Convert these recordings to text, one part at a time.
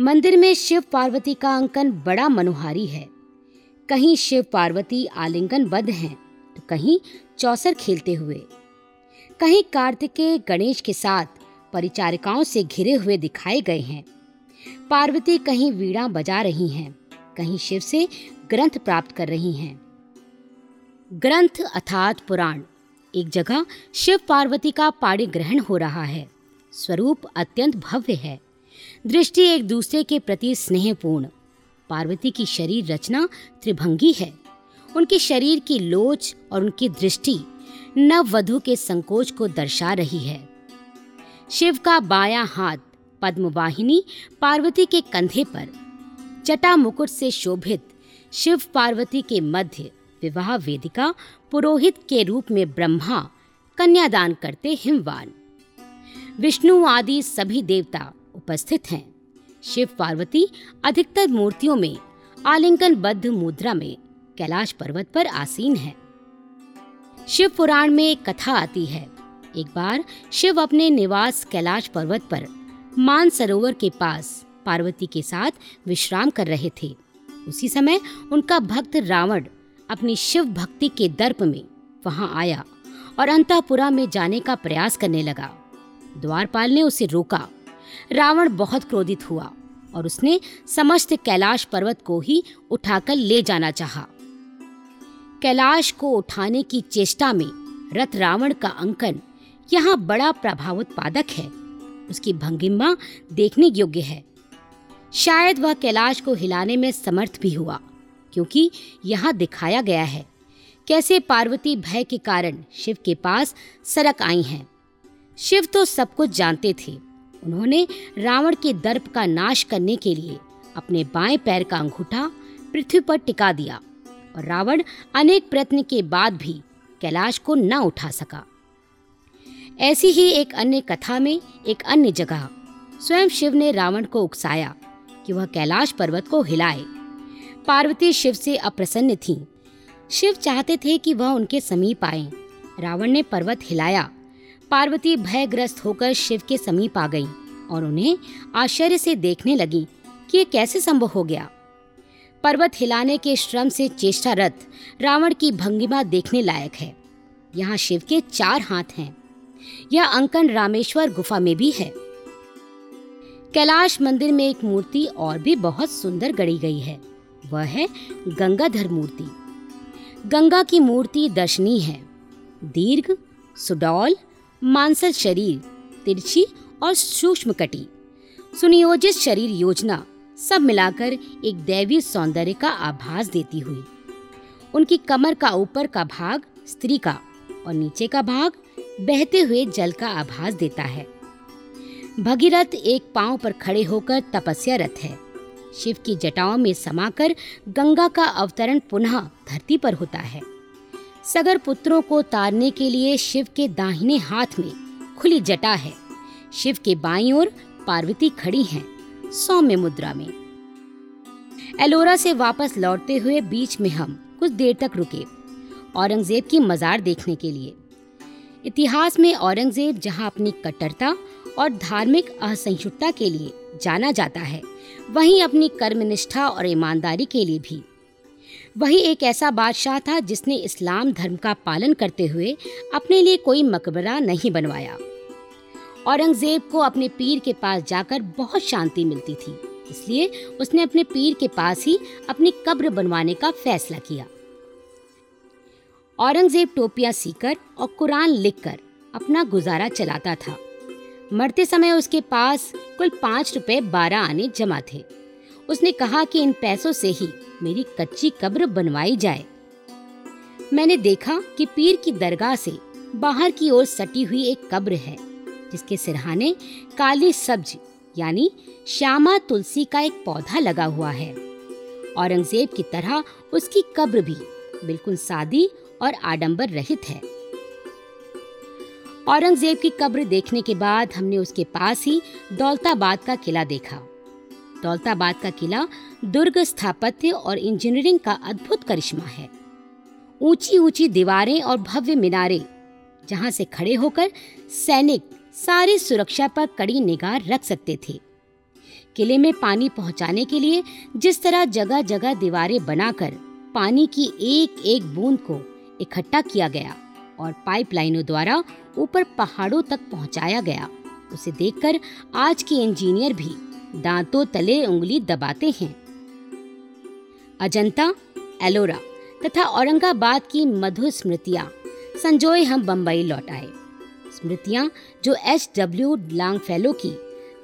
मंदिर में शिव पार्वती का अंकन बड़ा मनोहारी है। कहीं शिव पार्वती आलिंगन आलिंगनबद्ध हैं तो कहीं चौसर खेलते हुए। कहीं कार्तिकेय गणेश के साथ परिचारिकाओं से घिरे हुए दिखाए गए हैं। पार्वती कहीं वीणा बजा रही हैं, कहीं शिव से ग्रंथ प्राप्त कर रही हैं। ग्रंथ अर्थात पुराण, एक जगह शिव पार्वती का पाणी ग्रहण हो रहा है। स्वरूप अत्यंत भव्य है। दृष्टि एक दूसरे के प्रति स्नेहपूर्ण। पार्वती की शरीर रचना त्रिभंगी है। उनके शरीर की लोच और उनकी दृष्टि नव वधु के संकोच को दर्शा रही है। शिव का बायां हाथ पद्मवाहिनी पार्वती के कंधे पर जटा मुकुट से शोभित शिव पार्वती के मध्य विवाह वेदिका पुरोहित के रूप में ब्रह्मा कन्यादान करते हिमवान। विष्णु आदि सभी देवता उपस्थित हैं। शिव पार्वती अधिकतर मूर्तियों में, आलिंगनबद्ध मुद्रा में, कैलाश पर्वत पर आसीन है। शिव पुराण में एक कथा आती है। एक बार शिव अपने निवास कैलाश पर्वत पर मान सरोवर के पास पार्वती के साथ विश्राम कर रहे थे। उसी समय उनका भक्त रावण अपनी शिव भक्ति के दर्प में वहाँ आया और अंतापुरा में जाने का प्रयास करने लगा। द्वारपाल ने उसे रोका। रावण बहुत क्रोधित हुआ और उसने समस्त कैलाश पर्वत को ही उठाकर ले जाना चाहा। कैलाश को उठाने की चेष्टा में रथ रावण का अंकन यहाँ बड़ा प्रभावोत्पादक है। उसकी भंगिमा देखने योग्य है। शायद वह कैलाश को हिलाने में समर्थ भी हुआ, क्योंकि यहाँ दिखाया गया है कैसे पार्वती भय के कारण शिव के पास सरक आई हैं। शिव तो सब कुछ जानते थे उन्होंने रावण के दर्प का नाश करने के लिए अपने बाएँ पैर का अंगूठा पृथ्वी पर टिका दिया और रावण अनेक प्रयत्न के बाद भी कैलाश को न उठा सका। ऐसी ही एक अन्य कथा में एक अन्य जगह स्वयं शिव ने रावण को उकसाया कि वह कैलाश पर्वत को हिलाए। पार्वती शिव से अप्रसन्न थी। शिव चाहते थे कि वह उनके समीप आए। रावण ने पर्वत हिलाया पार्वती भयग्रस्त होकर शिव के समीप आ गई और उन्हें आश्चर्य से देखने लगी कि ये कैसे संभव हो गया। पर्वत हिलाने के श्रम से चेष्टारत रावण की भंगिमा देखने लायक है। यहाँ शिव के चार हाथ हैं। यह अंकन रामेश्वर गुफा में भी है। कैलाश मंदिर में एक मूर्ति और भी बहुत सुंदर गढ़ी गई है। वह है गंगाधर मूर्ति। गंगा की मूर्ति दर्शनीय है। दीर्घ, सुडौल मांसल शरीर, तिरछी और सूक्ष्म कटी। सुनियोजित शरीर योजना सब मिलाकर एक दैवीय सौंदर्य का आभास देती हुई। उनकी कमर का ऊपर का भाग स्त्री का और नीचे का भाग बहते हुए जल का आभास देता है। भगीरथ एक पाँव पर खड़े होकर तपस्यारत है। शिव की जटाओं में समाकर गंगा का अवतरण पुनः धरती पर होता है। सगर पुत्रों को तारने के लिए शिव के दाहिने हाथ में खुली जटा है। शिव के बाईं ओर पार्वती खड़ी हैं, सौम्य मुद्रा में। एलोरा से वापस लौटते हुए बीच में हम कुछ देर तक रुके, औरंगज़ेब की मजार देखने के लिए। इतिहास में औरंगज़ेब जहाँ अपनी कट्टरता और धार्मिक असहिष्णुता के लिए जाना जाता है, वहीं अपनी कर्मनिष्ठा और ईमानदारी के लिए भी। वही एक ऐसा बादशाह था जिसने इस्लाम धर्म का पालन करते हुए अपने लिए कोई मकबरा नहीं बनवाया। औरंगज़ेब को अपने पीर के पास जाकर बहुत शांति मिलती थी, इसलिए उसने अपने पीर के पास ही अपनी कब्र बनवाने का फैसला किया। औरंगज़ेब टोपियाँ सीकर और कुरान लिखकर अपना गुजारा चलाता था। मरते समय उसके पास कुल पाँच रुपए बारह आने जमा थे। उसने कहा कि इन पैसों से ही मेरी कच्ची कब्र बनवाई जाए। मैंने देखा कि पीर की दरगाह से बाहर की ओर सटी हुई एक कब्र है, जिसके सिरहाने काली सब्ज, यानी श्यामा तुलसी का एक पौधा लगा हुआ है। औरंगज़ेब की तरह उसकी कब्र भी बिल्कुल सादी और आडंबर रहित है। औरंगज़ेब की कब्र देखने के बाद हमने उसके पास ही दौलताबाद का किला देखा। दौलताबाद का किला दुर्ग स्थापत्य और इंजीनियरिंग का अद्भुत करिश्मा है। ऊँची ऊँची दीवारें और भव्य मीनारे, जहाँ से खड़े होकर सैनिक सारी सुरक्षा पर कड़ी निगाह रख सकते थे। किले में पानी पहुँचाने के लिए जिस तरह जगह जगह दीवारें बनाकर पानी की एक एक बूंद को इकट्ठा किया गया और पाइपलाइनों द्वारा ऊपर पहाड़ों तक पहुँचाया गया, उसे देखकर आज के इंजीनियर भी दांतों तले उंगली दबाते हैं। अजंता, एलोरा तथा औरंगाबाद की मधुर स्मृतियाँ। संजोए हम बम्बई लौट आए। स्मृतियाँ जो एच डब्ल्यू लांग फेलो की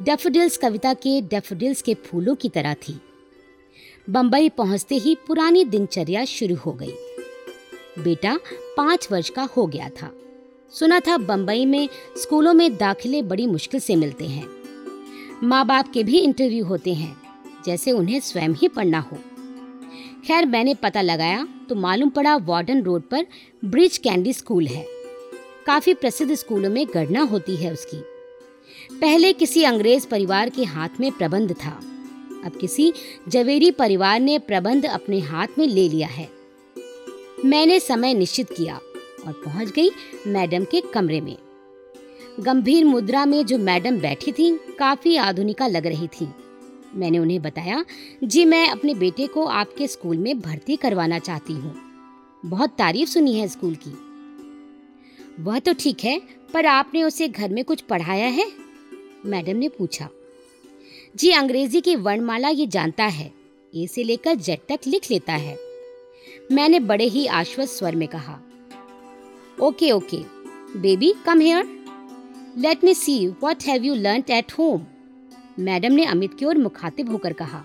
डेफोडिल्स कविता के डेफोडिल्स के फूलों की तरह थी। बम्बई पहुँचते ही पुरानी दिनचर्या शुरू हो गई। बेटा, पाँच वर्ष का हो गया था। सुना था बम्बई में स्कूलों में दाखिले बड़ी मुश्किल से मिलते हैं। माँ बाप के भी इंटरव्यू होते हैं, जैसे उन्हें स्वयं ही पढ़ना हो। खैर, मैंने पता लगाया तो मालूम पड़ा वार्डन रोड पर ब्रिज कैंडी स्कूल है। काफ़ी प्रसिद्ध स्कूलों में गणना होती है उसकी। पहले किसी अंग्रेज़ परिवार के हाथ में प्रबंध था। अब किसी जवेरी परिवार ने प्रबंध अपने हाथ में ले लिया है। मैंने समय निश्चित किया और पहुँच गई मैडम के कमरे में। गंभीर मुद्रा में जो मैडम बैठी थी, काफ़ी आधुनिका लग रही थी। मैंने उन्हें बताया, जी, मैं अपने बेटे को आपके स्कूल में भर्ती करवाना चाहती हूँ। बहुत तारीफ़ सुनी है स्कूल की। वह तो ठीक है, पर आपने उसे घर में कुछ पढ़ाया है? मैडम ने पूछा। जी, अंग्रेज़ी की वर्णमाला ये जानता है। ए से लेकर जेड तक लिख लेता है। मैंने बड़े ही आश्वस्त स्वर में कहा। Okay okay. Baby, come here. Let me see what have you learn at home madam ने अमित की ओर मुखातिब होकर कहा,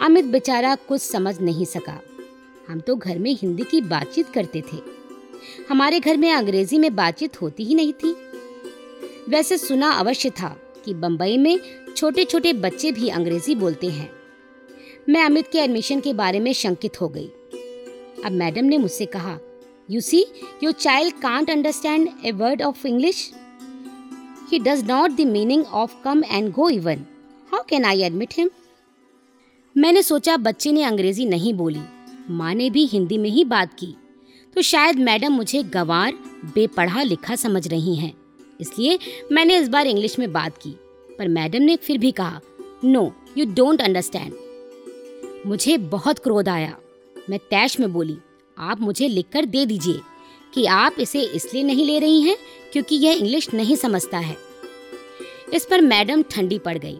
अमित बेचारा कुछ समझ नहीं सका। हम तो घर में हिंदी की बातचीत करते थे। हमारे घर में अंग्रेज़ी में बातचीत होती ही नहीं थी। वैसे सुना अवश्य था कि बंबई में छोटे छोटे बच्चे भी अंग्रेज़ी बोलते हैं। मैं अमित के एडमिशन के बारे में शंकित हो गई। अब मैडम ने मुझसे कहा you see your child can't understand a word of English he does not the meaning of come and go even how can I admit him मैंने सोचा बच्चे ने अंग्रेज़ी नहीं बोली। माँ ने भी हिंदी में ही बात की। तो शायद मैडम मुझे गंवार, बेपढ़ा लिखा समझ रही हैं। इसलिए मैंने इस बार इंग्लिश में बात की। पर मैडम ने फिर भी कहा नो यू डोंट अंडरस्टैंड मुझे बहुत क्रोध आया। मैं तैश में बोली, आप मुझे लिखकर दे दीजिए। कि आप इसे इसलिए नहीं ले रही हैं क्योंकि यह इंग्लिश नहीं समझता है। इस पर मैडम ठंडी पड़ गई।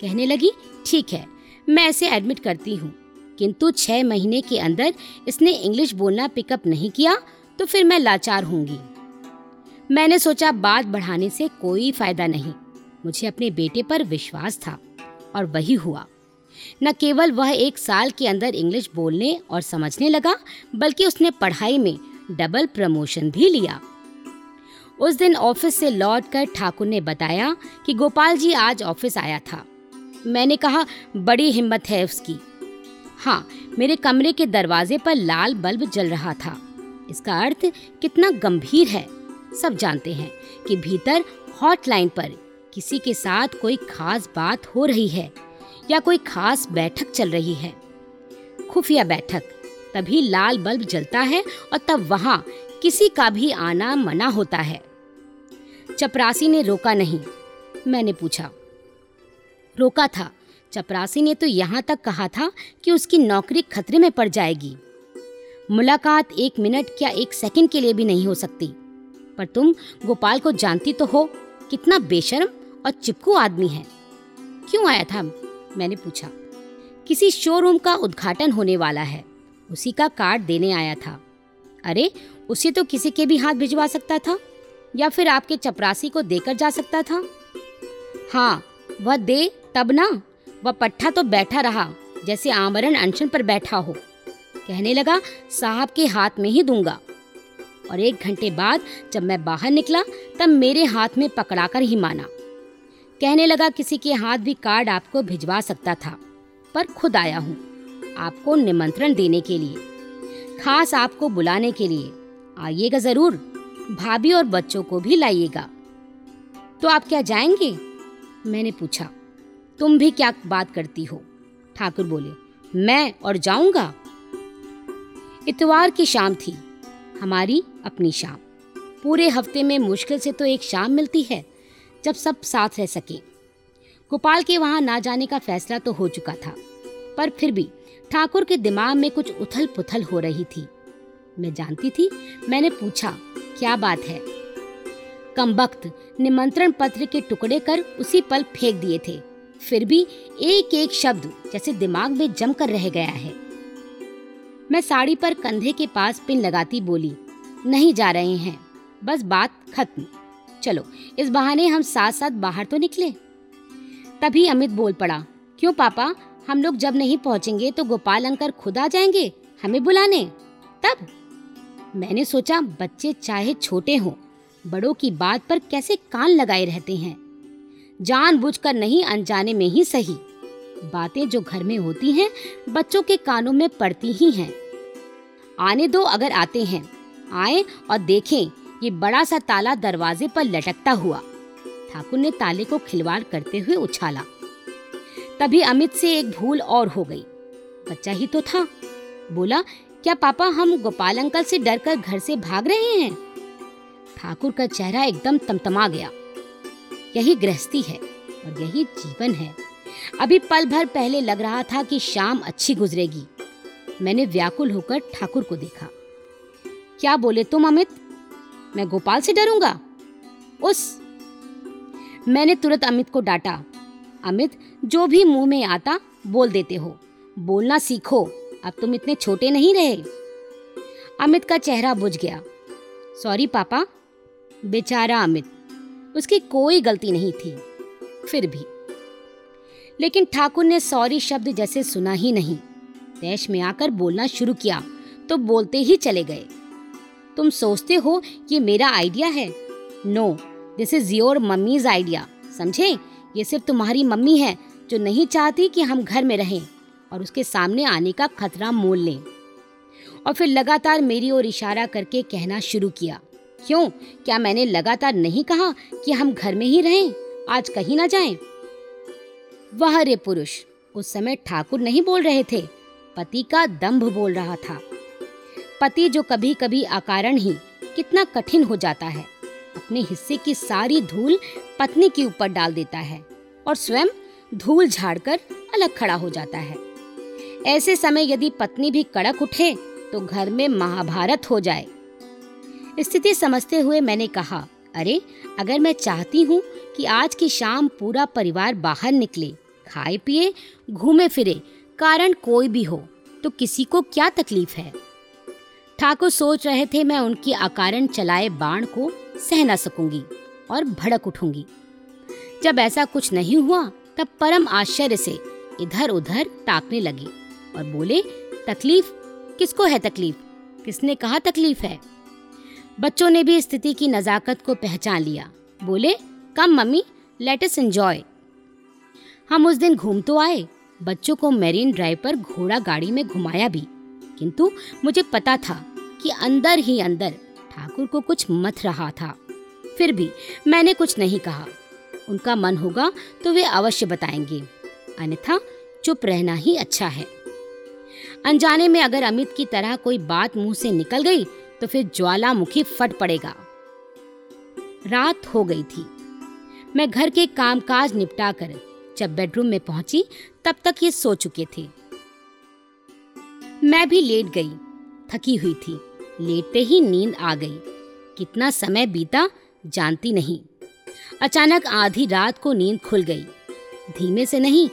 कहने लगी, ठीक है, मैं इसे एडमिट करती हूँ। किंतु छह महीने के अंदर इसने इंग्लिश बोलना पिकअप नहीं किया तो फिर मैं लाचार होंगी। मैंने सोचा बात बढ़ाने से कोई फ़ायदा नहीं। मुझे अपने बेटे पर विश्वास था और वही हुआ। न केवल वह एक साल के अंदर इंग्लिश बोलने और समझने लगा, बल्कि उसने पढ़ाई में डबल प्रमोशन भी लिया। उस दिन ऑफ़िस से लौटकर ठाकुर ने बताया कि गोपाल जी आज ऑफ़िस आया था। मैंने कहा, बड़ी हिम्मत है उसकी। हाँ मेरे कमरे के दरवाजे पर लाल बल्ब जल रहा था। इसका अर्थ कितना गंभीर है। सब जानते हैं कि भीतर हॉटलाइन पर किसी के साथ कोई खास बात हो रही है या कोई खास बैठक चल रही है। खुफिया बैठक तभी लाल बल्ब जलता है और तब वहाँ किसी का भी आना मना होता है। चपरासी ने रोका नहीं। मैंने पूछा, रोका था? चपरासी ने तो यहाँ तक कहा था कि उसकी नौकरी खतरे में पड़ जाएगी। मुलाकात एक मिनट क्या एक सेकंड के लिए भी नहीं हो सकती। पर तुम गोपाल को जानती तो हो कितना बेशर्म और चिपकू आदमी है। क्यों आया था? मैंने पूछा, किसी शोरूम का उद्घाटन होने वाला है। उसी का कार्ड देने आया था। अरे, उसे तो किसी के भी हाथ भिजवा सकता था? या फिर आपके चपरासी को देकर जा सकता था? हाँ वह दे तब ना। वह पट्टा तो बैठा रहा, जैसे आमरण अनशन पर बैठा हो। कहने लगा, साहब के हाथ में ही दूँगा। और एक घंटे बाद जब मैं बाहर निकला, तब मेरे हाथ में पकड़ाकर ही माना। कहने लगा, किसी के हाथ भी कार्ड आपको भिजवा सकता था, पर खुद आया हूँ। आपको निमंत्रण देने के लिए, खास आपको बुलाने के लिए। आइएगा ज़रूर, भाभी और बच्चों को भी लाइएगा। तो आप क्या जाएँगे? मैंने पूछा। तुम भी क्या बात करती हो? ठाकुर बोले, मैं और जाऊँगा। इतवार की शाम थी, हमारी अपनी शाम। पूरे हफ़्ते में मुश्किल से तो एक शाम मिलती है, जब सब साथ रह सके। गोपाल के वहाँ ना जाने का फैसला तो हो चुका था, पर फिर भी ठाकुर के दिमाग में कुछ उथल पुथल हो रही थी। मैं जानती थी, मैंने पूछा, क्या बात है? कम वक्त निमंत्रण पत्र के टुकड़े कर उसी पल फेंक दिए थे। फिर भी एक एक शब्द जैसे दिमाग में जमकर रह गया है। मैं साड़ी पर कंधे के पास पिन लगाती बोली, नहीं जा रहे हैं। बस बात खत्म। चलो, इस बहाने हम साथ साथ बाहर तो निकले? तभी अमित बोल पड़ा, क्यों पापा? हम लोग जब नहीं पहुँचेंगे तो गोपाल अंकर खुद आ जाएँगे हमें बुलाने। तब मैंने सोचा बच्चे चाहे छोटे हों, बड़ों की बात पर कैसे कान लगाए रहते हैं। जानबूझकर नहीं अनजाने में ही सही। बातें जो घर में होती हैं, बच्चों के कानों में पड़ती ही हैं। आने दो अगर आते हैं। आए और देखें, ये बड़ा सा ताला दरवाजे पर लटकता हुआ। ठाकुर ने ताले को खिलवाड़ करते हुए उछाला। तभी अमित से एक भूल और हो गई। बच्चा ही तो था। बोला, क्या पापा, हम गोपाल अंकल से डरकर घर से भाग रहे हैं? ठाकुर का चेहरा एकदम तमतमा गया। यही गृहस्थी है और यही जीवन है। अभी पल भर पहले लग रहा था कि शाम अच्छी गुजरेगी। मैंने व्याकुल होकर ठाकुर को देखा। क्या बोले तुम, अमित? मैं गोपाल से डरूँगा? उस। मैंने तुरंत अमित को डांटा। अमित, जो भी मुँह में आता, बोल देते हो। बोलना सीखो, अब तुम इतने छोटे नहीं रहे। अमित का चेहरा बुझ गया। सॉरी पापा। बेचारा अमित, उसकी कोई गलती नहीं थी। फिर भी। लेकिन ठाकुर ने सॉरी शब्द जैसे सुना ही नहीं। देश में आकर बोलना शुरू किया तो बोलते ही चले गए। तुम सोचते हो, ये मेरा आइडिया है? No this is your mummy's idea समझे? ये सिर्फ़ तुम्हारी मम्मी है, जो नहीं चाहती कि हम घर में रहें, और उसके सामने आने का खतरा मोल लें। और फिर लगातार मेरी ओर इशारा करके कहना शुरू किया, क्यों? क्या मैंने लगातार नहीं कहा कि हम घर में ही रहें? आज कहीं ना जाएँ? वह रे पुरुष, उस समय ठाकुर नहीं बोल रहे थे, पति का दंभ बोल रहा था। पति जो कभी कभी अकारण ही कितना कठिन हो जाता है। अपने हिस्से की सारी धूल पत्नी के ऊपर डाल देता है और स्वयं धूल झाड़कर अलग खड़ा हो जाता है। ऐसे समय यदि पत्नी भी कड़क उठे तो घर में महाभारत हो जाए। स्थिति समझते हुए मैंने कहा, अरे, अगर मैं चाहती हूँ कि आज की शाम पूरा परिवार बाहर निकले, खाए पिए, घूमे फिरे, कारण कोई भी हो तो किसी को क्या तकलीफ़ है? ठाकुर सोच रहे थे मैं उनकी अकारण चलाए बाण को सह न सकूँगी और भड़क उठूँगी। जब ऐसा कुछ नहीं हुआ, तब परम आश्चर्य से इधर उधर ताकने लगे और बोले, तकलीफ़? किसको है तकलीफ़? किसने कहा तकलीफ़ है? बच्चों ने भी स्थिति की नज़ाकत को पहचान लिया। बोले, come, mummy let us enjoy हम उस दिन घूम तो आए, बच्चों को मेरीन ड्राइव पर घोड़ा गाड़ी में घुमाया भी। किंतु मुझे पता था कि अंदर ही अंदर ठाकुर को कुछ मथ रहा था। फिर भी मैंने कुछ नहीं कहा। उनका मन होगा तो वे अवश्य बताएँगे। अन्यथा चुप रहना ही अच्छा है। अनजाने में अगर अमित की तरह कोई बात मुँह से निकल गई तो फिर ज्वालामुखी फट पड़ेगा। रात हो गई थी। मैं घर के कामकाज निपटा कर जब बेडरूम में पहुँची, तब तक ये सो चुके थे। मैं भी लेट गई, थकी हुई थी। लेटते ही नींद आ गई। कितना समय बीता, जानती नहीं। अचानक आधी रात को नींद खुल गई। धीमे से नहीं,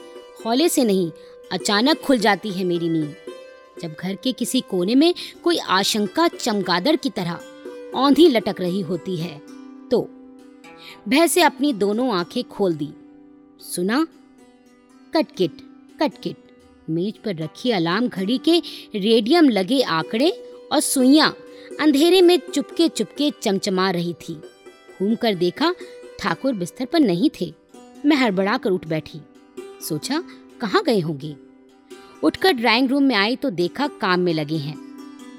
हौले से नहीं, अचानक खुल जाती है मेरी नींद। जब घर के किसी कोने में कोई आशंका, चमगादड़ की तरह औंधी लटक रही होती है तो भय से अपनी दोनों आँखें खोल दी। सुना? कटकिट कटकिट। मेज पर रखी अलार्म घड़ी के रेडियम लगे आंकड़े और सुइयाँ अंधेरे में चुपके चुपके चमचमा रही थी। घूम कर देखा ठाकुर बिस्तर पर नहीं थे। मैं हड़बड़ा कर उठ बैठी। सोचा, कहाँ गए होंगे? उठकर ड्राइंग रूम में आई तो देखा काम में लगे हैं।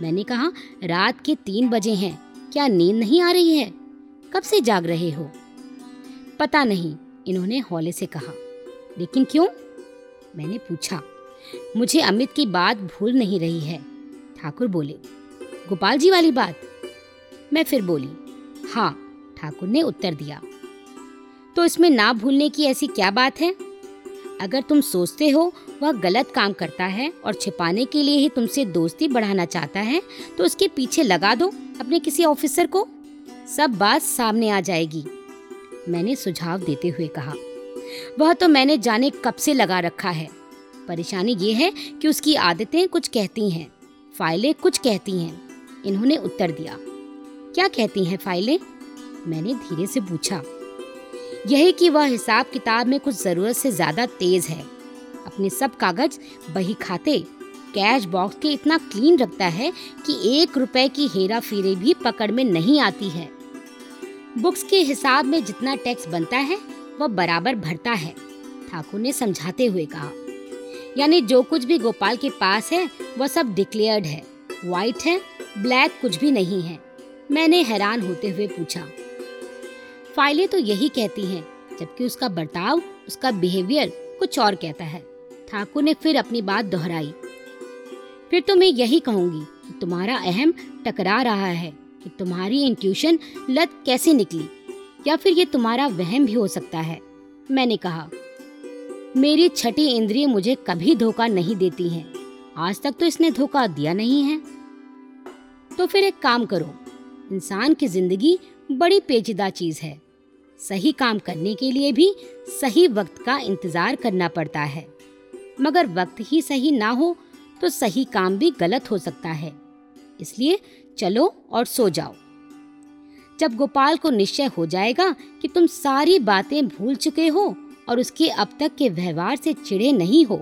मैंने कहा, रात के तीन बजे हैं। क्या नींद नहीं आ रही है? कब से जाग रहे हो? पता नहीं, इन्होंने हौले से कहा। लेकिन क्यों? मैंने पूछा, मुझे अमित की बात भूल नहीं रही है। ठाकुर बोले, गोपाल जी वाली बात? मैं फिर बोली हाँ ठाकुर ने उत्तर दिया। तो इसमें ना भूलने की ऐसी क्या बात है? अगर तुम सोचते हो वह गलत काम करता है और छिपाने के लिए ही तुमसे दोस्ती बढ़ाना चाहता है तो उसके पीछे लगा दो अपने किसी ऑफिसर को। सब बात सामने आ जाएगी, मैंने सुझाव देते हुए कहा। वह तो मैंने जाने कब से लगा रखा है। परेशानी ये है कि उसकी आदतें कुछ कहती हैं। फाइलें कुछ कहती हैं। इन्होंने उत्तर दिया। क्या कहती हैं फाइलें? मैंने धीरे से पूछा। यही कि वह हिसाब किताब में कुछ ज़रूरत से ज़्यादा तेज है। अपने सब कागज़ बही खाते कैश बॉक्स के इतना क्लीन रखता है कि एक रुपए की हेरा फेरी भी पकड़ में नहीं आती है। बुक्स के हिसाब में जितना टैक्स बनता है, वह बराबर भरता है, ठाकुर ने समझाते हुए कहा। यानी जो कुछ भी गोपाल के पास है, वह सब डिक्लेयर्ड है। व्हाइट है ब्लैक कुछ भी नहीं है। मैंने हैरान होते हुए पूछा। फाइलें तो यही कहती हैं, जबकि उसका बर्ताव, उसका बिहेवियर कुछ और कहता है। ठाकुर ने फिर अपनी बात दोहराई। फिर तो मैं यही कहूँगी कि तुम्हारा अहम टकरा रहा है कि तुम्हारी इंट्यूशन लत कैसे निकली, या फिर ये तुम्हारा वहम भी हो सकता है। मैंने कहा मेरी छठी इंद्रिय मुझे कभी धोखा नहीं देती हैं। आज तक तो इसने धोखा दिया नहीं है। तो फिर एक काम करो, इंसान की ज़िंदगी बड़ी पेचीदा चीज़ है। सही काम करने के लिए भी सही वक्त का इंतज़ार करना पड़ता है। मगर वक्त ही सही ना हो तो सही काम भी गलत हो सकता है। इसलिए चलो और सो जाओ। जब गोपाल को निश्चय हो जाएगा कि तुम सारी बातें भूल चुके हो और उसके अब तक के व्यवहार से चिड़े नहीं हो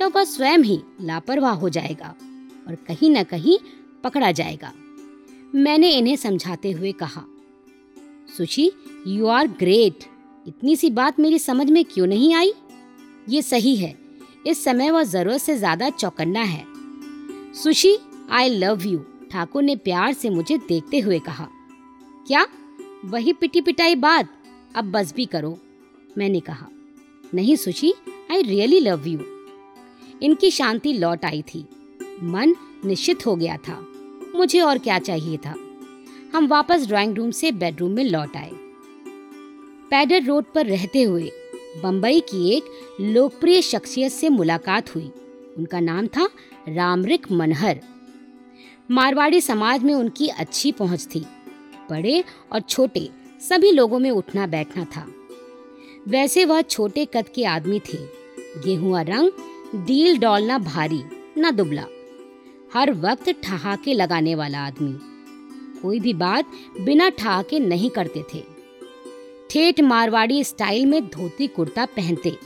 तो वह स्वयं ही लापरवाह हो जाएगा और कहीं न कहीं पकड़ा जाएगा। मैंने इन्हें समझाते हुए कहा सुशी यू आर ग्रेट इतनी सी बात मेरी समझ में क्यों नहीं आई? ये सही है। इस समय वह ज़रूरत से ज़्यादा चौकन्ना है। Sushi I love you Thakur ने प्यार से मुझे देखते हुए कहा, क्या? वही पिटी पिटाई बात? अब बस भी करो। मैंने कहा नहीं Sushi I really love you इनकी शांति लौट आई थी। मन निश्चित हो गया था। मुझे और क्या चाहिए था? हम वापस ड्राइंग रूम से बेडरूम में लौट आए। पैडर रोड पर रहते हुए बम्बई की एक लोकप्रिय शख्सियत से मुलाकात हुई। उनका नाम था रामरिक मनहर। मारवाड़ी समाज में उनकी अच्छी पहुँच थी। बड़े और छोटे, सभी लोगों में उठना बैठना था। वैसे वह छोटे कद के आदमी थे। गेहुआ रंग डील डॉल ना भारी, न दुबला। हर वक्त ठहाके लगाने वाला आदमी। कोई भी बात बिना ठहाके नहीं करते थे। ठेठ मारवाड़ी स्टाइल में धोती कुर्ता पहनते।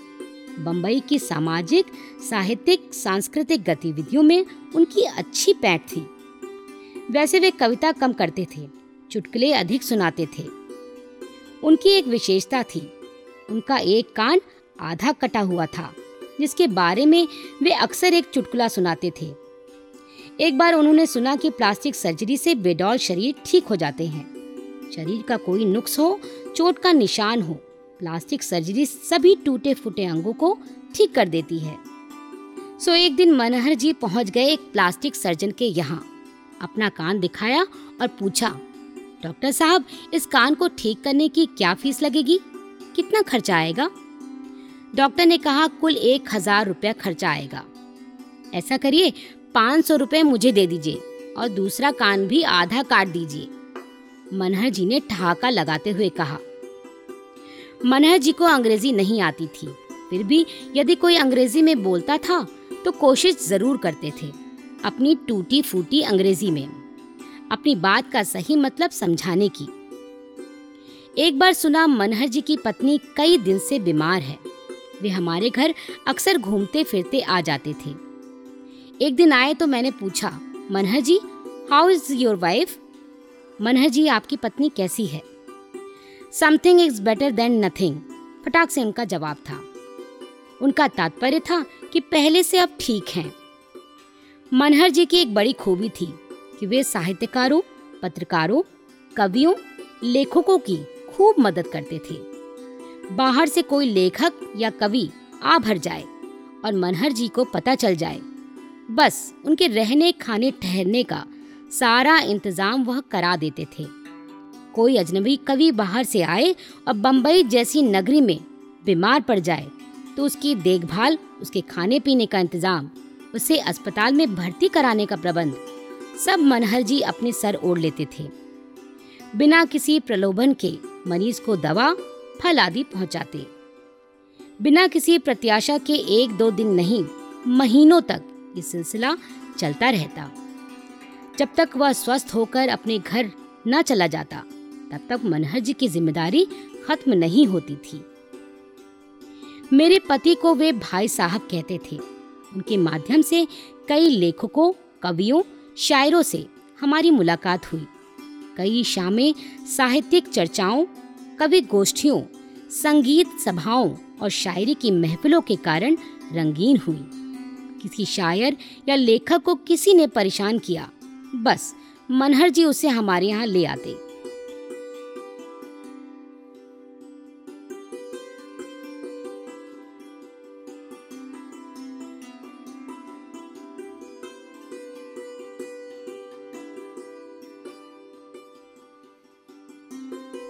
बम्बई की सामाजिक, साहित्यिक, सांस्कृतिक गतिविधियों में उनकी अच्छी पैठ थी। वैसे वे कविता कम करते थे, चुटकुले अधिक सुनाते थे। उनकी एक विशेषता थी उनका एक कान आधा कटा हुआ था, जिसके बारे में वे अक्सर एक चुटकुला सुनाते थे। एक बार उन्होंने सुना कि प्लास्टिक सर्जरी से बेडौल शरीर ठीक हो जाते हैं। शरीर का कोई नुक्स हो, चोट का निशान हो, प्लास्टिक सर्जरी सभी टूटे फूटे अंगों को ठीक कर देती है। सो एक दिन मनहर जी पहुँच गए एक प्लास्टिक सर्जन के यहाँ। अपना कान दिखाया और पूछा, डॉक्टर साहब, इस कान को ठीक करने की क्या फ़ीस लगेगी? कितना खर्चा आएगा? डॉक्टर ने कहा, कुल एक हज़ार रुपया खर्चा आएगा। ऐसा करिए, पाँच सौ रुपये मुझे दे दीजिए और दूसरा कान भी आधा काट दीजिए। मनहर जी ने ठहाका लगाते हुए कहा। मनहर जी को अंग्रेज़ी नहीं आती थी। फिर भी यदि कोई अंग्रेज़ी में बोलता था तो कोशिश ज़रूर करते थे, अपनी टूटी फूटी अंग्रेज़ी में। अपनी बात का सही मतलब समझाने की। एक बार सुना मनहर जी की पत्नी कई दिन से बीमार है। वे हमारे घर अक्सर घूमते फिरते आ जाते थे। एक दिन आए तो मैंने पूछा, Manhar ji how is your wife Manhar ji, आपकी पत्नी कैसी है? Something is better than nothing फटाक से उनका जवाब था। उनका तात्पर्य था कि पहले से अब ठीक हैं। मनहर जी की एक बड़ी खूबी थी कि वे साहित्यकारों, पत्रकारों, कवियों, लेखकों की खूब मदद करते थे। बाहर से कोई लेखक या कवि आ भर जाए और मनहर जी को पता चल जाए। बस उनके रहने, खाने, ठहरने का सारा इंतज़ाम वह करा देते थे। कोई अजनबी कवि बाहर से आए और बम्बई जैसी नगरी में बीमार पड़ जाए तो उसकी देखभाल, उसके खाने पीने का इंतज़ाम, उसे अस्पताल में भर्ती कराने का प्रबंध, सब मनहर जी अपने सर ओढ़ लेते थे। बिना किसी प्रलोभन के मरीज़ को दवा, फल आदि पहुंचाते। बिना किसी प्रत्याशा के एक दो दिन नहीं, महीनों तक ये सिलसिला चलता रहता। जब तक वह स्वस्थ होकर अपने घर न चला जाता, तब तक मनहर जी की ज़िम्मेदारी खत्म नहीं होती थी। मेरे पति को वे भाई साहब कहते थे। उनके माध्यम से कई लेखकों, कवियों, शायरों से हमारी मुलाकात हुई। कई शामें साहित्यिक चर्चाओं, कवि गोष्ठियों, संगीत सभाओं और शायरी की महफिलों के कारण रंगीन हुई। किसी शायर या लेखक को किसी ने परेशान किया, बस मनहर जी उसे हमारे यहाँ ले आते।